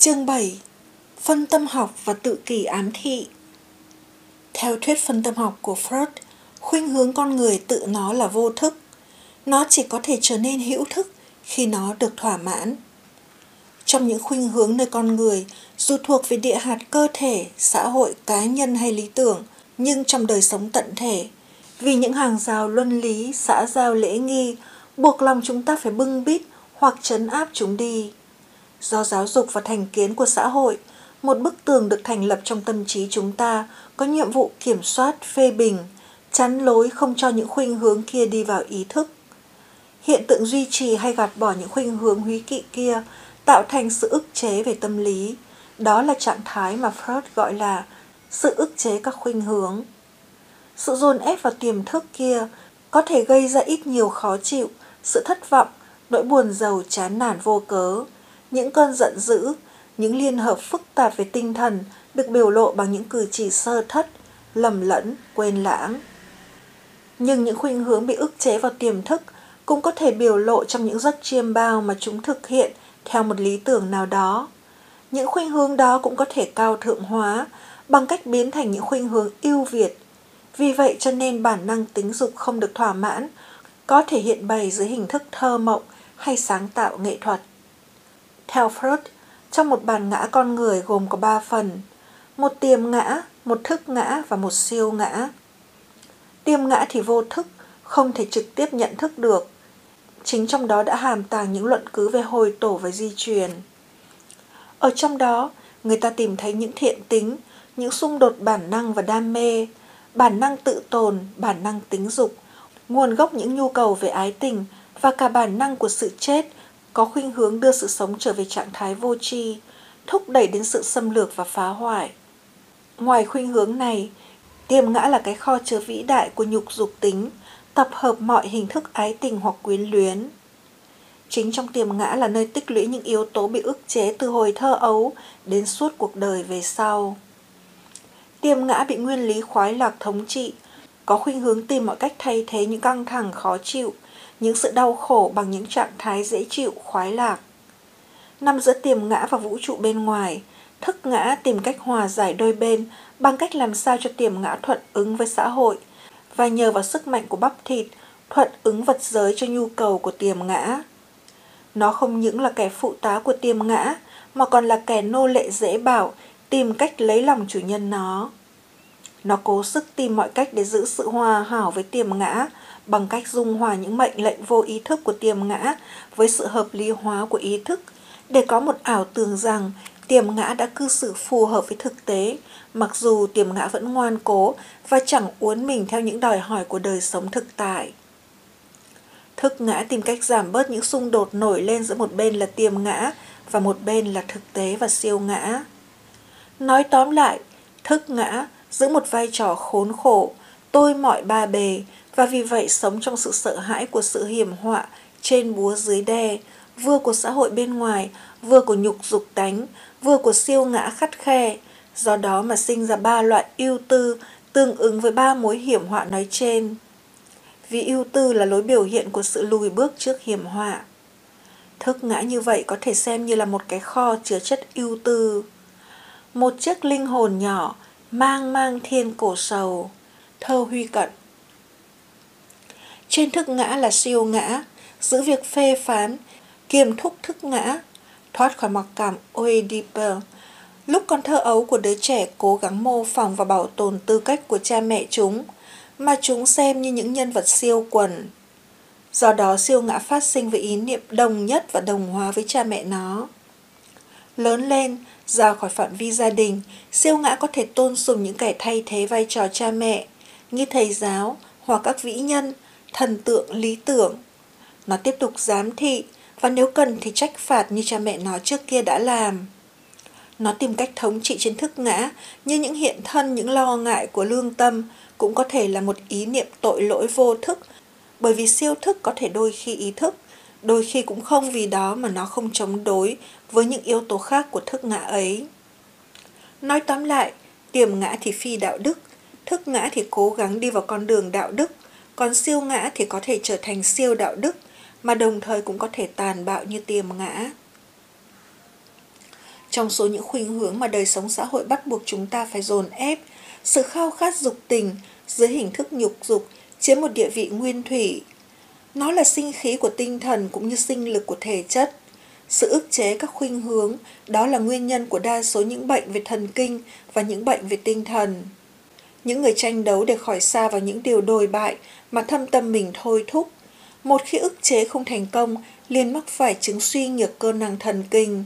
Chương 7 Phân tâm học và tự kỷ ám thị Theo thuyết phân tâm học của Freud, khuynh hướng con người tự nó là vô thức. Nó chỉ có thể trở nên hữu thức khi nó được thỏa mãn. Trong những khuynh hướng nơi con người, dù thuộc về địa hạt cơ thể, xã hội, cá nhân hay lý tưởng, nhưng trong đời sống tận thể, vì những hàng rào luân lý, xã giao lễ nghi, buộc lòng chúng ta phải bưng bít hoặc chấn áp chúng đi. Do giáo dục và thành kiến của xã hội, một bức tường được thành lập trong tâm trí chúng ta có nhiệm vụ kiểm soát, phê bình, chắn lối không cho những khuynh hướng kia đi vào ý thức. Hiện tượng duy trì hay gạt bỏ những khuynh hướng húy kỵ kia tạo thành sự ức chế về tâm lý. Đó là trạng thái mà Freud gọi là sự ức chế các khuynh hướng. Sự dồn ép vào tiềm thức kia có thể gây ra ít nhiều khó chịu, sự thất vọng, nỗi buồn giàu chán nản vô cớ, những cơn giận dữ, những liên hợp phức tạp về tinh thần được biểu lộ bằng những cử chỉ sơ thất, lầm lẫn, quên lãng. Nhưng những khuynh hướng bị ức chế vào tiềm thức cũng có thể biểu lộ trong những giấc chiêm bao mà chúng thực hiện theo một lý tưởng nào đó. Những khuynh hướng đó cũng có thể cao thượng hóa bằng cách biến thành những khuynh hướng ưu việt. Vì vậy cho nên bản năng tính dục không được thỏa mãn có thể hiện bày dưới hình thức thơ mộng hay sáng tạo nghệ thuật. Theo Freud, trong một bản ngã con người gồm có ba phần, một tiềm ngã, một thức ngã và một siêu ngã. Tiềm ngã thì vô thức, không thể trực tiếp nhận thức được. Chính trong đó đã hàm tàng những luận cứ về hồi tổ và di truyền. Ở trong đó, người ta tìm thấy những thiện tính, những xung đột bản năng và đam mê, bản năng tự tồn, bản năng tính dục, nguồn gốc những nhu cầu về ái tình và cả bản năng của sự chết có khuynh hướng đưa sự sống trở về trạng thái vô tri, thúc đẩy đến sự xâm lược và phá hoại. Ngoài khuynh hướng này, tiềm ngã là cái kho chứa vĩ đại của nhục dục tính, tập hợp mọi hình thức ái tình hoặc quyến luyến. Chính trong tiềm ngã là nơi tích lũy những yếu tố bị ức chế từ hồi thơ ấu đến suốt cuộc đời về sau. Tiềm ngã bị nguyên lý khoái lạc thống trị, có khuynh hướng tìm mọi cách thay thế những căng thẳng khó chịu, những sự đau khổ bằng những trạng thái dễ chịu, khoái lạc. Nằm giữa tiềm ngã và vũ trụ bên ngoài, thức ngã tìm cách hòa giải đôi bên bằng cách làm sao cho tiềm ngã thuận ứng với xã hội và nhờ vào sức mạnh của bắp thịt thuận ứng vật giới cho nhu cầu của tiềm ngã. Nó không những là kẻ phụ tá của tiềm ngã mà còn là kẻ nô lệ dễ bảo tìm cách lấy lòng chủ nhân nó. Nó cố sức tìm mọi cách để giữ sự hòa hảo với tiềm ngã bằng cách dung hòa những mệnh lệnh vô ý thức của tiềm ngã với sự hợp lý hóa của ý thức. Để có một ảo tưởng rằng tiềm ngã đã cư xử phù hợp với thực tế, mặc dù tiềm ngã vẫn ngoan cố và chẳng uốn mình theo những đòi hỏi của đời sống thực tại. Thức ngã tìm cách giảm bớt những xung đột nổi lên giữa một bên là tiềm ngã và một bên là thực tế và siêu ngã. Nói tóm lại, thức ngã giữ một vai trò khốn khổ, tôi mọi ba bề và vì vậy sống trong sự sợ hãi của sự hiểm họa trên búa dưới đe, vừa của xã hội bên ngoài, vừa của nhục dục đánh, vừa của siêu ngã khắt khe. Do đó mà sinh ra ba loại ưu tư tương ứng với ba mối hiểm họa nói trên. Vì ưu tư là lối biểu hiện của sự lùi bước trước hiểm họa. Thức ngã như vậy có thể xem như là một cái kho chứa chất ưu tư. Một chiếc linh hồn nhỏ mang mang thiên cổ sầu. Thơ Huy Cận trên thức ngã là siêu ngã, giữ việc phê phán, kiềm thúc thức ngã, thoát khỏi mặc cảm Oedipe. Lúc con thơ ấu của đứa trẻ cố gắng mô phỏng và bảo tồn tư cách của cha mẹ chúng, mà chúng xem như những nhân vật siêu quần. Do đó siêu ngã phát sinh với ý niệm đồng nhất và đồng hóa với cha mẹ nó. Lớn lên, ra khỏi phạm vi gia đình, siêu ngã có thể tôn sùng những kẻ thay thế vai trò cha mẹ, như thầy giáo hoặc các vĩ nhân, thần tượng lý tưởng. Nó tiếp tục giám thị và nếu cần thì trách phạt như cha mẹ nó trước kia đã làm. Nó tìm cách thống trị trên thức ngã như những hiện thân, những lo ngại của lương tâm cũng có thể là một ý niệm tội lỗi vô thức bởi vì siêu thức có thể đôi khi ý thức, đôi khi cũng không vì đó mà nó không chống đối với những yếu tố khác của thức ngã ấy. Nói tóm lại, tiềm ngã thì phi đạo đức, thức ngã thì cố gắng đi vào con đường đạo đức, còn siêu ngã thì có thể trở thành siêu đạo đức mà đồng thời cũng có thể tàn bạo như tiềm ngã Trong số những khuynh hướng mà đời sống xã hội bắt buộc chúng ta phải dồn ép, sự khao khát dục tình dưới hình thức nhục dục chiếm một địa vị nguyên thủy. Nó là sinh khí của tinh thần cũng như sinh lực của thể chất. Sự ức chế các khuynh hướng, đó là nguyên nhân của đa số những bệnh về thần kinh và những bệnh về tinh thần. Những người tranh đấu để khỏi xa vào những điều đồi bại mà thâm tâm mình thôi thúc. Một khi ức chế không thành công, liền mắc phải chứng suy nhược cơ năng thần kinh.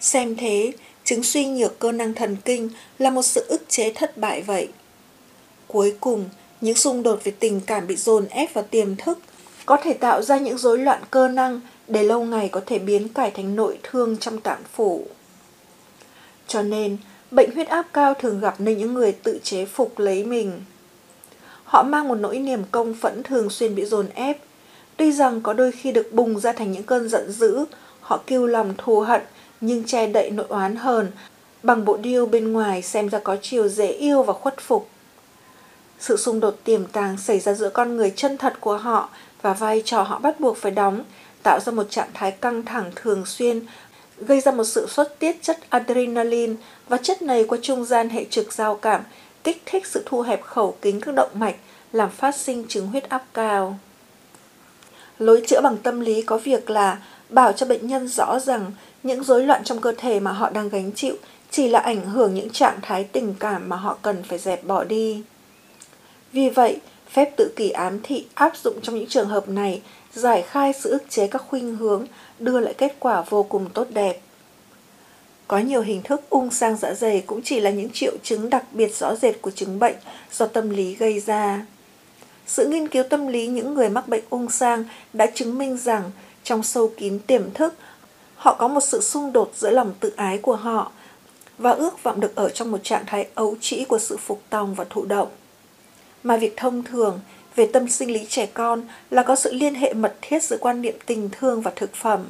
Xem thế, chứng suy nhược cơ năng thần kinh là một sự ức chế thất bại vậy. Cuối cùng, những xung đột về tình cảm bị dồn ép vào tiềm thức có thể tạo ra những rối loạn cơ năng để lâu ngày có thể biến cải thành nội thương trong tạng phủ. Cho nên, bệnh huyết áp cao thường gặp nơi những người tự chế phục lấy mình. Họ mang một nỗi niềm công phẫn thường xuyên bị dồn ép. Tuy rằng có đôi khi được bùng ra thành những cơn giận dữ, họ kêu lòng thù hận nhưng che đậy nội oán hờn bằng bộ điêu bên ngoài xem ra có chiều dễ yêu và khuất phục. Sự xung đột tiềm tàng xảy ra giữa con người chân thật của họ và vai trò họ bắt buộc phải đóng, tạo ra một trạng thái căng thẳng thường xuyên, gây ra một sự xuất tiết chất adrenaline và chất này qua trung gian hệ trực giao cảm, kích thích sự thu hẹp khẩu kính các động mạch, làm phát sinh chứng huyết áp cao. Lối chữa bằng tâm lý có việc là bảo cho bệnh nhân rõ rằng những rối loạn trong cơ thể mà họ đang gánh chịu chỉ là ảnh hưởng những trạng thái tình cảm mà họ cần phải dẹp bỏ đi. Vì vậy, phép tự kỷ ám thị áp dụng trong những trường hợp này giải khai sự ức chế các khuynh hướng, đưa lại kết quả vô cùng tốt đẹp. Có nhiều hình thức ung sang dạ dày cũng chỉ là những triệu chứng đặc biệt rõ rệt của chứng bệnh do tâm lý gây ra. Sự nghiên cứu tâm lý những người mắc bệnh ung sang đã chứng minh rằng trong sâu kín tiềm thức, họ có một sự xung đột giữa lòng tự ái của họ và ước vọng được ở trong một trạng thái ấu trĩ của sự phục tòng và thụ động. Mà việc thông thường về tâm sinh lý trẻ con là có sự liên hệ mật thiết giữa quan niệm tình thương và thực phẩm.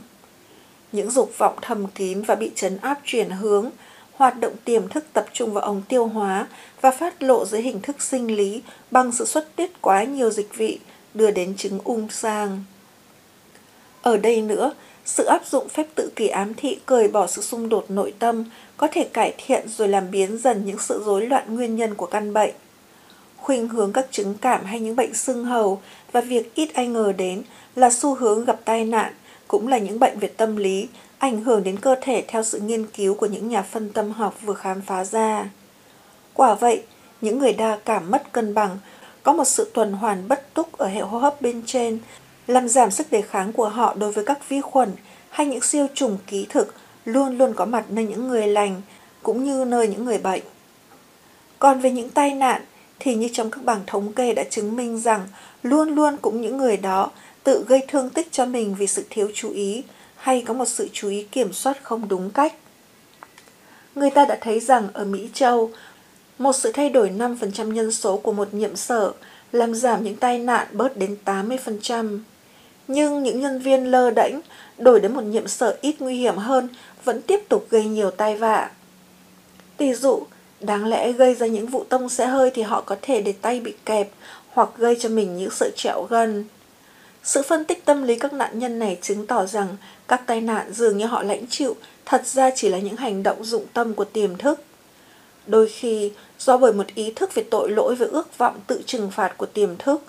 Những dục vọng thầm kín và bị chấn áp chuyển hướng, hoạt động tiềm thức tập trung vào ống tiêu hóa và phát lộ dưới hình thức sinh lý bằng sự xuất tiết quá nhiều dịch vị đưa đến chứng ung sang. Ở đây nữa, sự áp dụng phép tự kỷ ám thị cởi bỏ sự xung đột nội tâm có thể cải thiện rồi làm biến dần những sự rối loạn nguyên nhân của căn bệnh. Khuynh hướng các chứng cảm hay những bệnh sưng hầu và việc ít ai ngờ đến là xu hướng gặp tai nạn cũng là những bệnh về tâm lý ảnh hưởng đến cơ thể theo sự nghiên cứu của những nhà phân tâm học vừa khám phá ra. Quả vậy, những người đa cảm mất cân bằng có một sự tuần hoàn bất túc ở hệ hô hấp bên trên làm giảm sức đề kháng của họ đối với các vi khuẩn hay những siêu trùng ký thực luôn luôn có mặt nơi những người lành cũng như nơi những người bệnh. Còn về những tai nạn thì như trong các bảng thống kê đã chứng minh rằng luôn luôn cũng những người đó tự gây thương tích cho mình vì sự thiếu chú ý hay có một sự chú ý kiểm soát không đúng cách. Người ta đã thấy rằng ở Mỹ Châu, một sự thay đổi 5% nhân số của một nhiệm sở làm giảm những tai nạn bớt đến 80%. Nhưng những nhân viên lơ đễnh đổi đến một nhiệm sở ít nguy hiểm hơn vẫn tiếp tục gây nhiều tai vạ. Tỷ dụ, đáng lẽ gây ra những vụ tông xe hơi thì họ có thể để tay bị kẹp hoặc gây cho mình những sự trẹo gân. Sự phân tích tâm lý các nạn nhân này chứng tỏ rằng các tai nạn dường như họ lãnh chịu thật ra chỉ là những hành động dụng tâm của tiềm thức. Đôi khi do bởi một ý thức về tội lỗi với ước vọng tự trừng phạt của tiềm thức,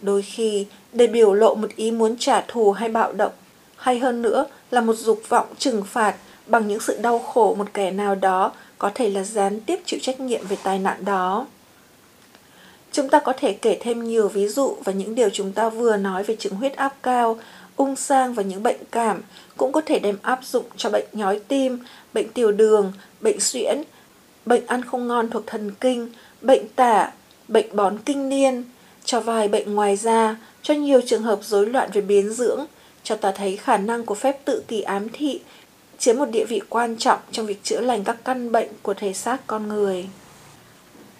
đôi khi để biểu lộ một ý muốn trả thù hay bạo động, hay hơn nữa là một dục vọng trừng phạt bằng những sự đau khổ một kẻ nào đó có thể là gián tiếp chịu trách nhiệm về tai nạn đó. Chúng ta có thể kể thêm nhiều ví dụ và những điều chúng ta vừa nói về chứng huyết áp cao, ung sang và những bệnh cảm cũng có thể đem áp dụng cho bệnh nhói tim, bệnh tiểu đường, bệnh suyễn, bệnh ăn không ngon thuộc thần kinh, bệnh tả, bệnh bón kinh niên, cho vài bệnh ngoài da, cho nhiều trường hợp rối loạn về biến dưỡng, cho ta thấy khả năng của phép tự kỳ ám thị chiếm một địa vị quan trọng trong việc chữa lành các căn bệnh của thể xác con người.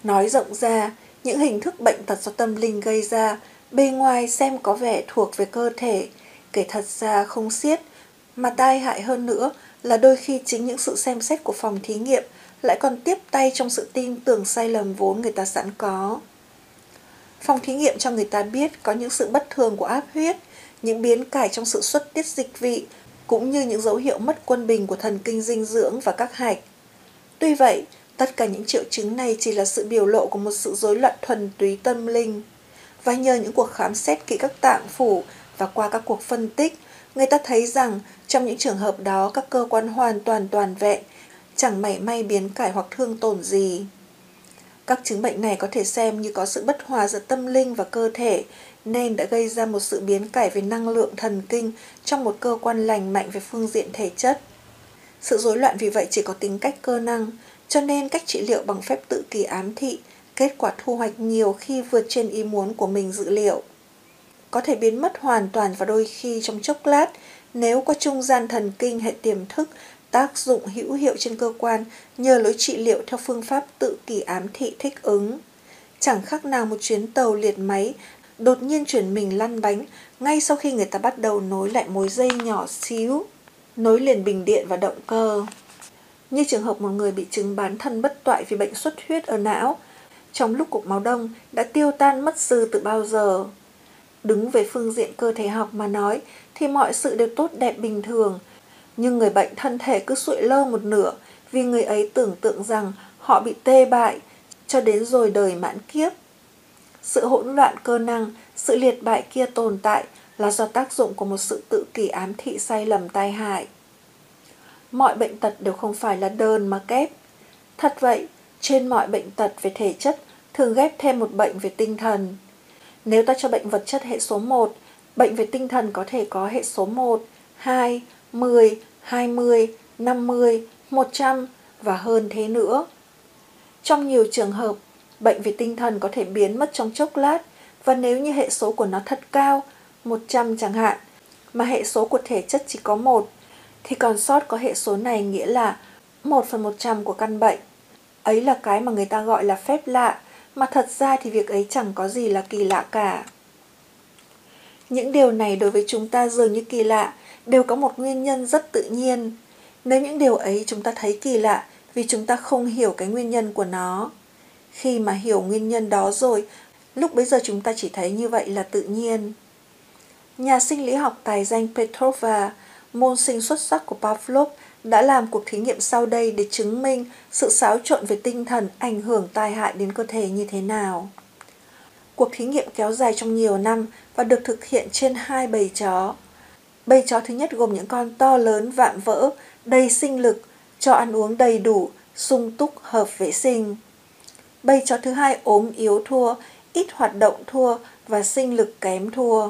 Nói rộng ra, những hình thức bệnh tật do tâm linh gây ra, bề ngoài xem có vẻ thuộc về cơ thể, kể thật ra không xiết, mà tai hại hơn nữa là đôi khi chính những sự xem xét của phòng thí nghiệm lại còn tiếp tay trong sự tin tưởng sai lầm vốn người ta sẵn có. Phòng thí nghiệm cho người ta biết có những sự bất thường của áp huyết, những biến cải trong sự xuất tiết dịch vị cũng như những dấu hiệu mất quân bình của thần kinh dinh dưỡng và các hạch. Tuy vậy, tất cả những triệu chứng này chỉ là sự biểu lộ của một sự rối loạn thuần túy tâm linh. Và nhờ những cuộc khám xét kỹ các tạng phủ và qua các cuộc phân tích, người ta thấy rằng trong những trường hợp đó các cơ quan hoàn toàn toàn vẹn, chẳng mảy may biến cải hoặc thương tổn gì. Các chứng bệnh này có thể xem như có sự bất hòa giữa tâm linh và cơ thể, nên đã gây ra một sự biến cải về năng lượng thần kinh trong một cơ quan lành mạnh về phương diện thể chất. Sự rối loạn vì vậy chỉ có tính cách cơ năng, cho nên cách trị liệu bằng phép tự kỳ ám thị, kết quả thu hoạch nhiều khi vượt trên ý muốn của mình dự liệu. Có thể biến mất hoàn toàn và đôi khi trong chốc lát nếu qua trung gian thần kinh hệ tiềm thức tác dụng hữu hiệu trên cơ quan nhờ lối trị liệu theo phương pháp tự kỳ ám thị thích ứng. Chẳng khác nào một chuyến tàu liệt máy đột nhiên chuyển mình lăn bánh ngay sau khi người ta bắt đầu nối lại mối dây nhỏ xíu, nối liền bình điện và động cơ. Như trường hợp một người bị chứng bán thân bất toại vì bệnh xuất huyết ở não, trong lúc cục máu đông đã tiêu tan mất dư từ bao giờ. Đứng về phương diện cơ thể học mà nói thì mọi sự đều tốt đẹp bình thường, nhưng người bệnh thân thể cứ sụi lơ một nửa vì người ấy tưởng tượng rằng họ bị tê bại cho đến rồi đời mãn kiếp. Sự hỗn loạn cơ năng, sự liệt bại kia tồn tại là do tác dụng của một sự tự kỳ ám thị sai lầm tai hại. Mọi bệnh tật đều không phải là đơn mà kép. Thật vậy, trên mọi bệnh tật về thể chất thường ghép thêm một bệnh về tinh thần. Nếu ta cho bệnh vật chất hệ số 1, bệnh về tinh thần có thể có hệ số 1, 2, 10, 20, 50, 100 và hơn thế nữa. Trong nhiều trường hợp, bệnh về tinh thần có thể biến mất trong chốc lát và nếu như hệ số của nó thật cao, 100 chẳng hạn, mà hệ số của thể chất chỉ có một, thì còn sót có hệ số này nghĩa là 1 phần 100 của căn bệnh. Ấy là cái mà người ta gọi là phép lạ, mà thật ra thì việc ấy chẳng có gì là kỳ lạ cả. Những điều này đối với chúng ta dường như kỳ lạ, đều có một nguyên nhân rất tự nhiên. Nếu những điều ấy chúng ta thấy kỳ lạ vì chúng ta không hiểu cái nguyên nhân của nó. Khi mà hiểu nguyên nhân đó rồi, lúc bấy giờ chúng ta chỉ thấy như vậy là tự nhiên. Nhà sinh lý học tài danh Petrova, môn sinh xuất sắc của Pavlov, đã làm cuộc thí nghiệm sau đây để chứng minh sự xáo trộn về tinh thần ảnh hưởng tai hại đến cơ thể như thế nào. Cuộc thí nghiệm kéo dài trong nhiều năm và được thực hiện trên hai bầy chó. Bầy chó thứ nhất gồm những con to lớn vạm vỡ, đầy sinh lực, cho ăn uống đầy đủ, sung túc, hợp vệ sinh. Bầy chó thứ hai ốm yếu thua, ít hoạt động thua và sinh lực kém thua.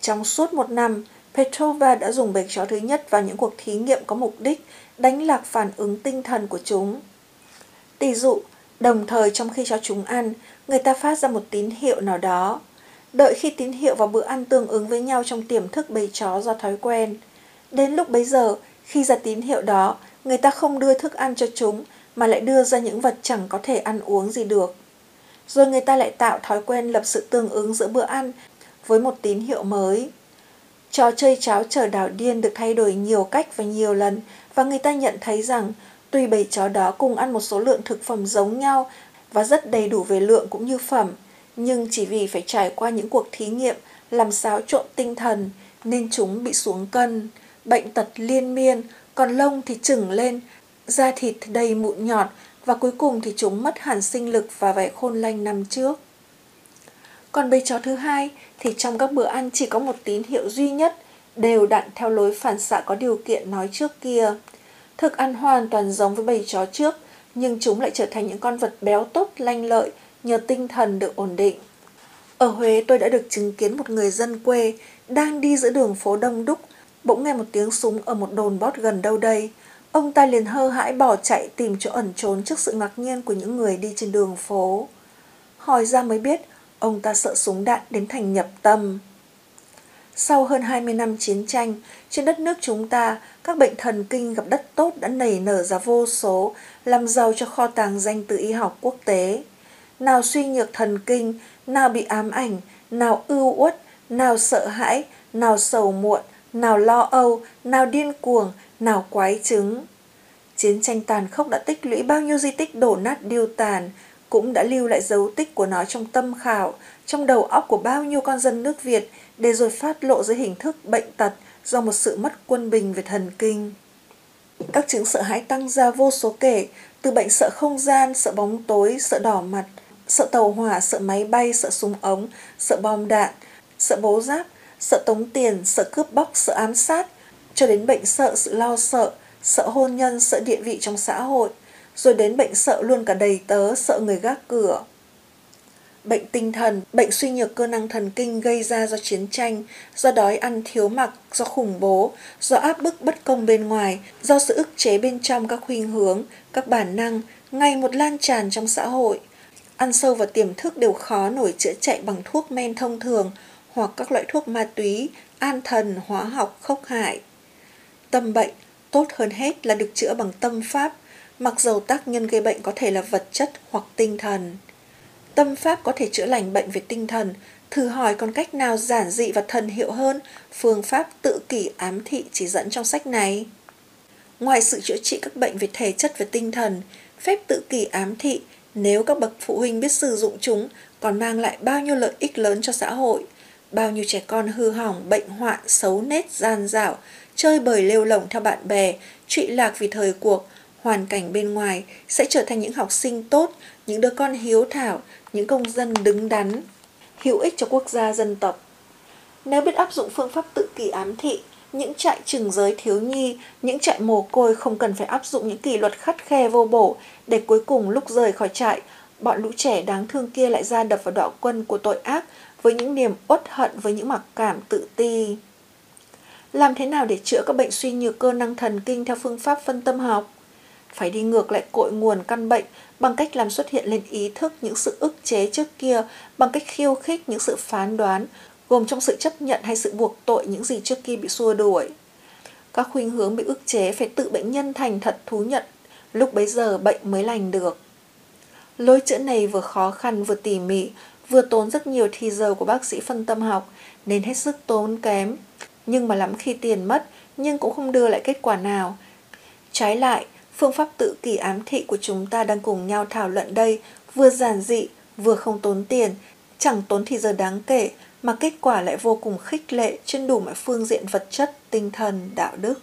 Trong suốt một năm, Petrova đã dùng bầy chó thứ nhất vào những cuộc thí nghiệm có mục đích đánh lạc phản ứng tinh thần của chúng. Tỷ dụ, đồng thời trong khi cho chúng ăn, người ta phát ra một tín hiệu nào đó. Đợi khi tín hiệu và bữa ăn tương ứng với nhau trong tiềm thức bầy chó do thói quen. Đến lúc bấy giờ, khi ra tín hiệu đó, người ta không đưa thức ăn cho chúng mà lại đưa ra những vật chẳng có thể ăn uống gì được. Rồi người ta lại tạo thói quen lập sự tương ứng giữa bữa ăn với một tín hiệu mới. Trò chơi cháo chờ đảo điên được thay đổi nhiều cách và nhiều lần và người ta nhận thấy rằng tuy bầy chó đó cùng ăn một số lượng thực phẩm giống nhau và rất đầy đủ về lượng cũng như phẩm, nhưng chỉ vì phải trải qua những cuộc thí nghiệm làm xáo trộn tinh thần nên chúng bị xuống cân, bệnh tật liên miên, còn lông thì trừng lên, da thịt đầy mụn nhọt và cuối cùng thì chúng mất hẳn sinh lực và vẻ khôn lanh năm trước. Còn bầy chó thứ hai thì trong các bữa ăn chỉ có một tín hiệu duy nhất, đều đặn theo lối phản xạ có điều kiện nói trước kia. Thức ăn hoàn toàn giống với bầy chó trước, nhưng chúng lại trở thành những con vật béo tốt lanh lợi nhờ tinh thần được ổn định. Ở Huế tôi đã được chứng kiến một người dân quê đang đi giữa đường phố đông đúc, bỗng nghe một tiếng súng ở một đồn bót gần đâu đây. Ông ta liền hơ hãi bỏ chạy tìm chỗ ẩn trốn trước sự ngạc nhiên của những người đi trên đường phố. Hỏi ra mới biết, ông ta sợ súng đạn đến thành nhập tâm. Sau hơn 20 năm chiến tranh, trên đất nước chúng ta, các bệnh thần kinh gặp đất tốt đã nảy nở ra vô số, làm giàu cho kho tàng danh từ y học quốc tế. Nào suy nhược thần kinh, nào bị ám ảnh, nào ưu uất, nào sợ hãi, nào sầu muộn, nào lo âu, nào điên cuồng, nào quái chứng. Chiến tranh tàn khốc đã tích lũy bao nhiêu di tích đổ nát điêu tàn, cũng đã lưu lại dấu tích của nó trong tâm khảo, trong đầu óc của bao nhiêu con dân nước Việt để rồi phát lộ dưới hình thức bệnh tật do một sự mất quân bình về thần kinh. Các chứng sợ hãi tăng ra vô số kể, từ bệnh sợ không gian, sợ bóng tối, sợ đỏ mặt, sợ tàu hỏa, sợ máy bay, sợ súng ống, sợ bom đạn, sợ bố giáp, sợ tống tiền, sợ cướp bóc, sợ ám sát, cho đến bệnh sợ sự lo sợ, sợ hôn nhân, sợ địa vị trong xã hội, rồi đến bệnh sợ luôn cả đầy tớ, sợ người gác cửa. Bệnh tinh thần, bệnh suy nhược cơ năng thần kinh gây ra do chiến tranh, do đói ăn thiếu mặc, do khủng bố, do áp bức bất công bên ngoài, do sự ức chế bên trong các khuynh hướng, các bản năng, ngày một lan tràn trong xã hội. Ăn sâu vào tiềm thức đều khó nổi chữa chạy bằng thuốc men thông thường hoặc các loại thuốc ma túy, an thần, hóa học, khốc hại. Tâm bệnh, tốt hơn hết là được chữa bằng tâm pháp, mặc dầu tác nhân gây bệnh có thể là vật chất hoặc tinh thần. Tâm pháp có thể chữa lành bệnh về tinh thần, thử hỏi còn cách nào giản dị và thần hiệu hơn phương pháp tự kỷ ám thị chỉ dẫn trong sách này. Ngoài sự chữa trị các bệnh về thể chất và tinh thần, phép tự kỷ ám thị nếu các bậc phụ huynh biết sử dụng chúng còn mang lại bao nhiêu lợi ích lớn cho xã hội. Bao nhiêu trẻ con hư hỏng, bệnh hoạn, xấu nết, gian dảo, chơi bời lêu lỏng theo bạn bè, trụy lạc vì thời cuộc, hoàn cảnh bên ngoài sẽ trở thành những học sinh tốt, những đứa con hiếu thảo, những công dân đứng đắn, hữu ích cho quốc gia dân tộc. Nếu biết áp dụng phương pháp tự kỷ ám thị, những trại trừng giới thiếu nhi, những trại mồ côi không cần phải áp dụng những kỷ luật khắt khe vô bổ để cuối cùng lúc rời khỏi trại, bọn lũ trẻ đáng thương kia lại ra đập vào đọ quân của tội ác với những niềm uất hận với những mặc cảm tự ti. Làm thế nào để chữa các bệnh suy nhược cơ năng thần kinh theo phương pháp phân tâm học? Phải đi ngược lại cội nguồn căn bệnh bằng cách làm xuất hiện lên ý thức những sự ức chế trước kia, bằng cách khiêu khích những sự phán đoán, gồm trong sự chấp nhận hay sự buộc tội những gì trước kia bị xua đuổi. Các khuynh hướng bị ức chế phải tự bệnh nhân thành thật thú nhận, lúc bấy giờ bệnh mới lành được. Lối chữa này vừa khó khăn vừa tỉ mỉ, vừa tốn rất nhiều thì giờ của bác sĩ phân tâm học, nên hết sức tốn kém. Nhưng mà lắm khi tiền mất, nhưng cũng không đưa lại kết quả nào. Trái lại, phương pháp tự kỷ ám thị của chúng ta đang cùng nhau thảo luận đây, vừa giản dị, vừa không tốn tiền, chẳng tốn thì giờ đáng kể, mà kết quả lại vô cùng khích lệ trên đủ mọi phương diện vật chất, tinh thần, đạo đức.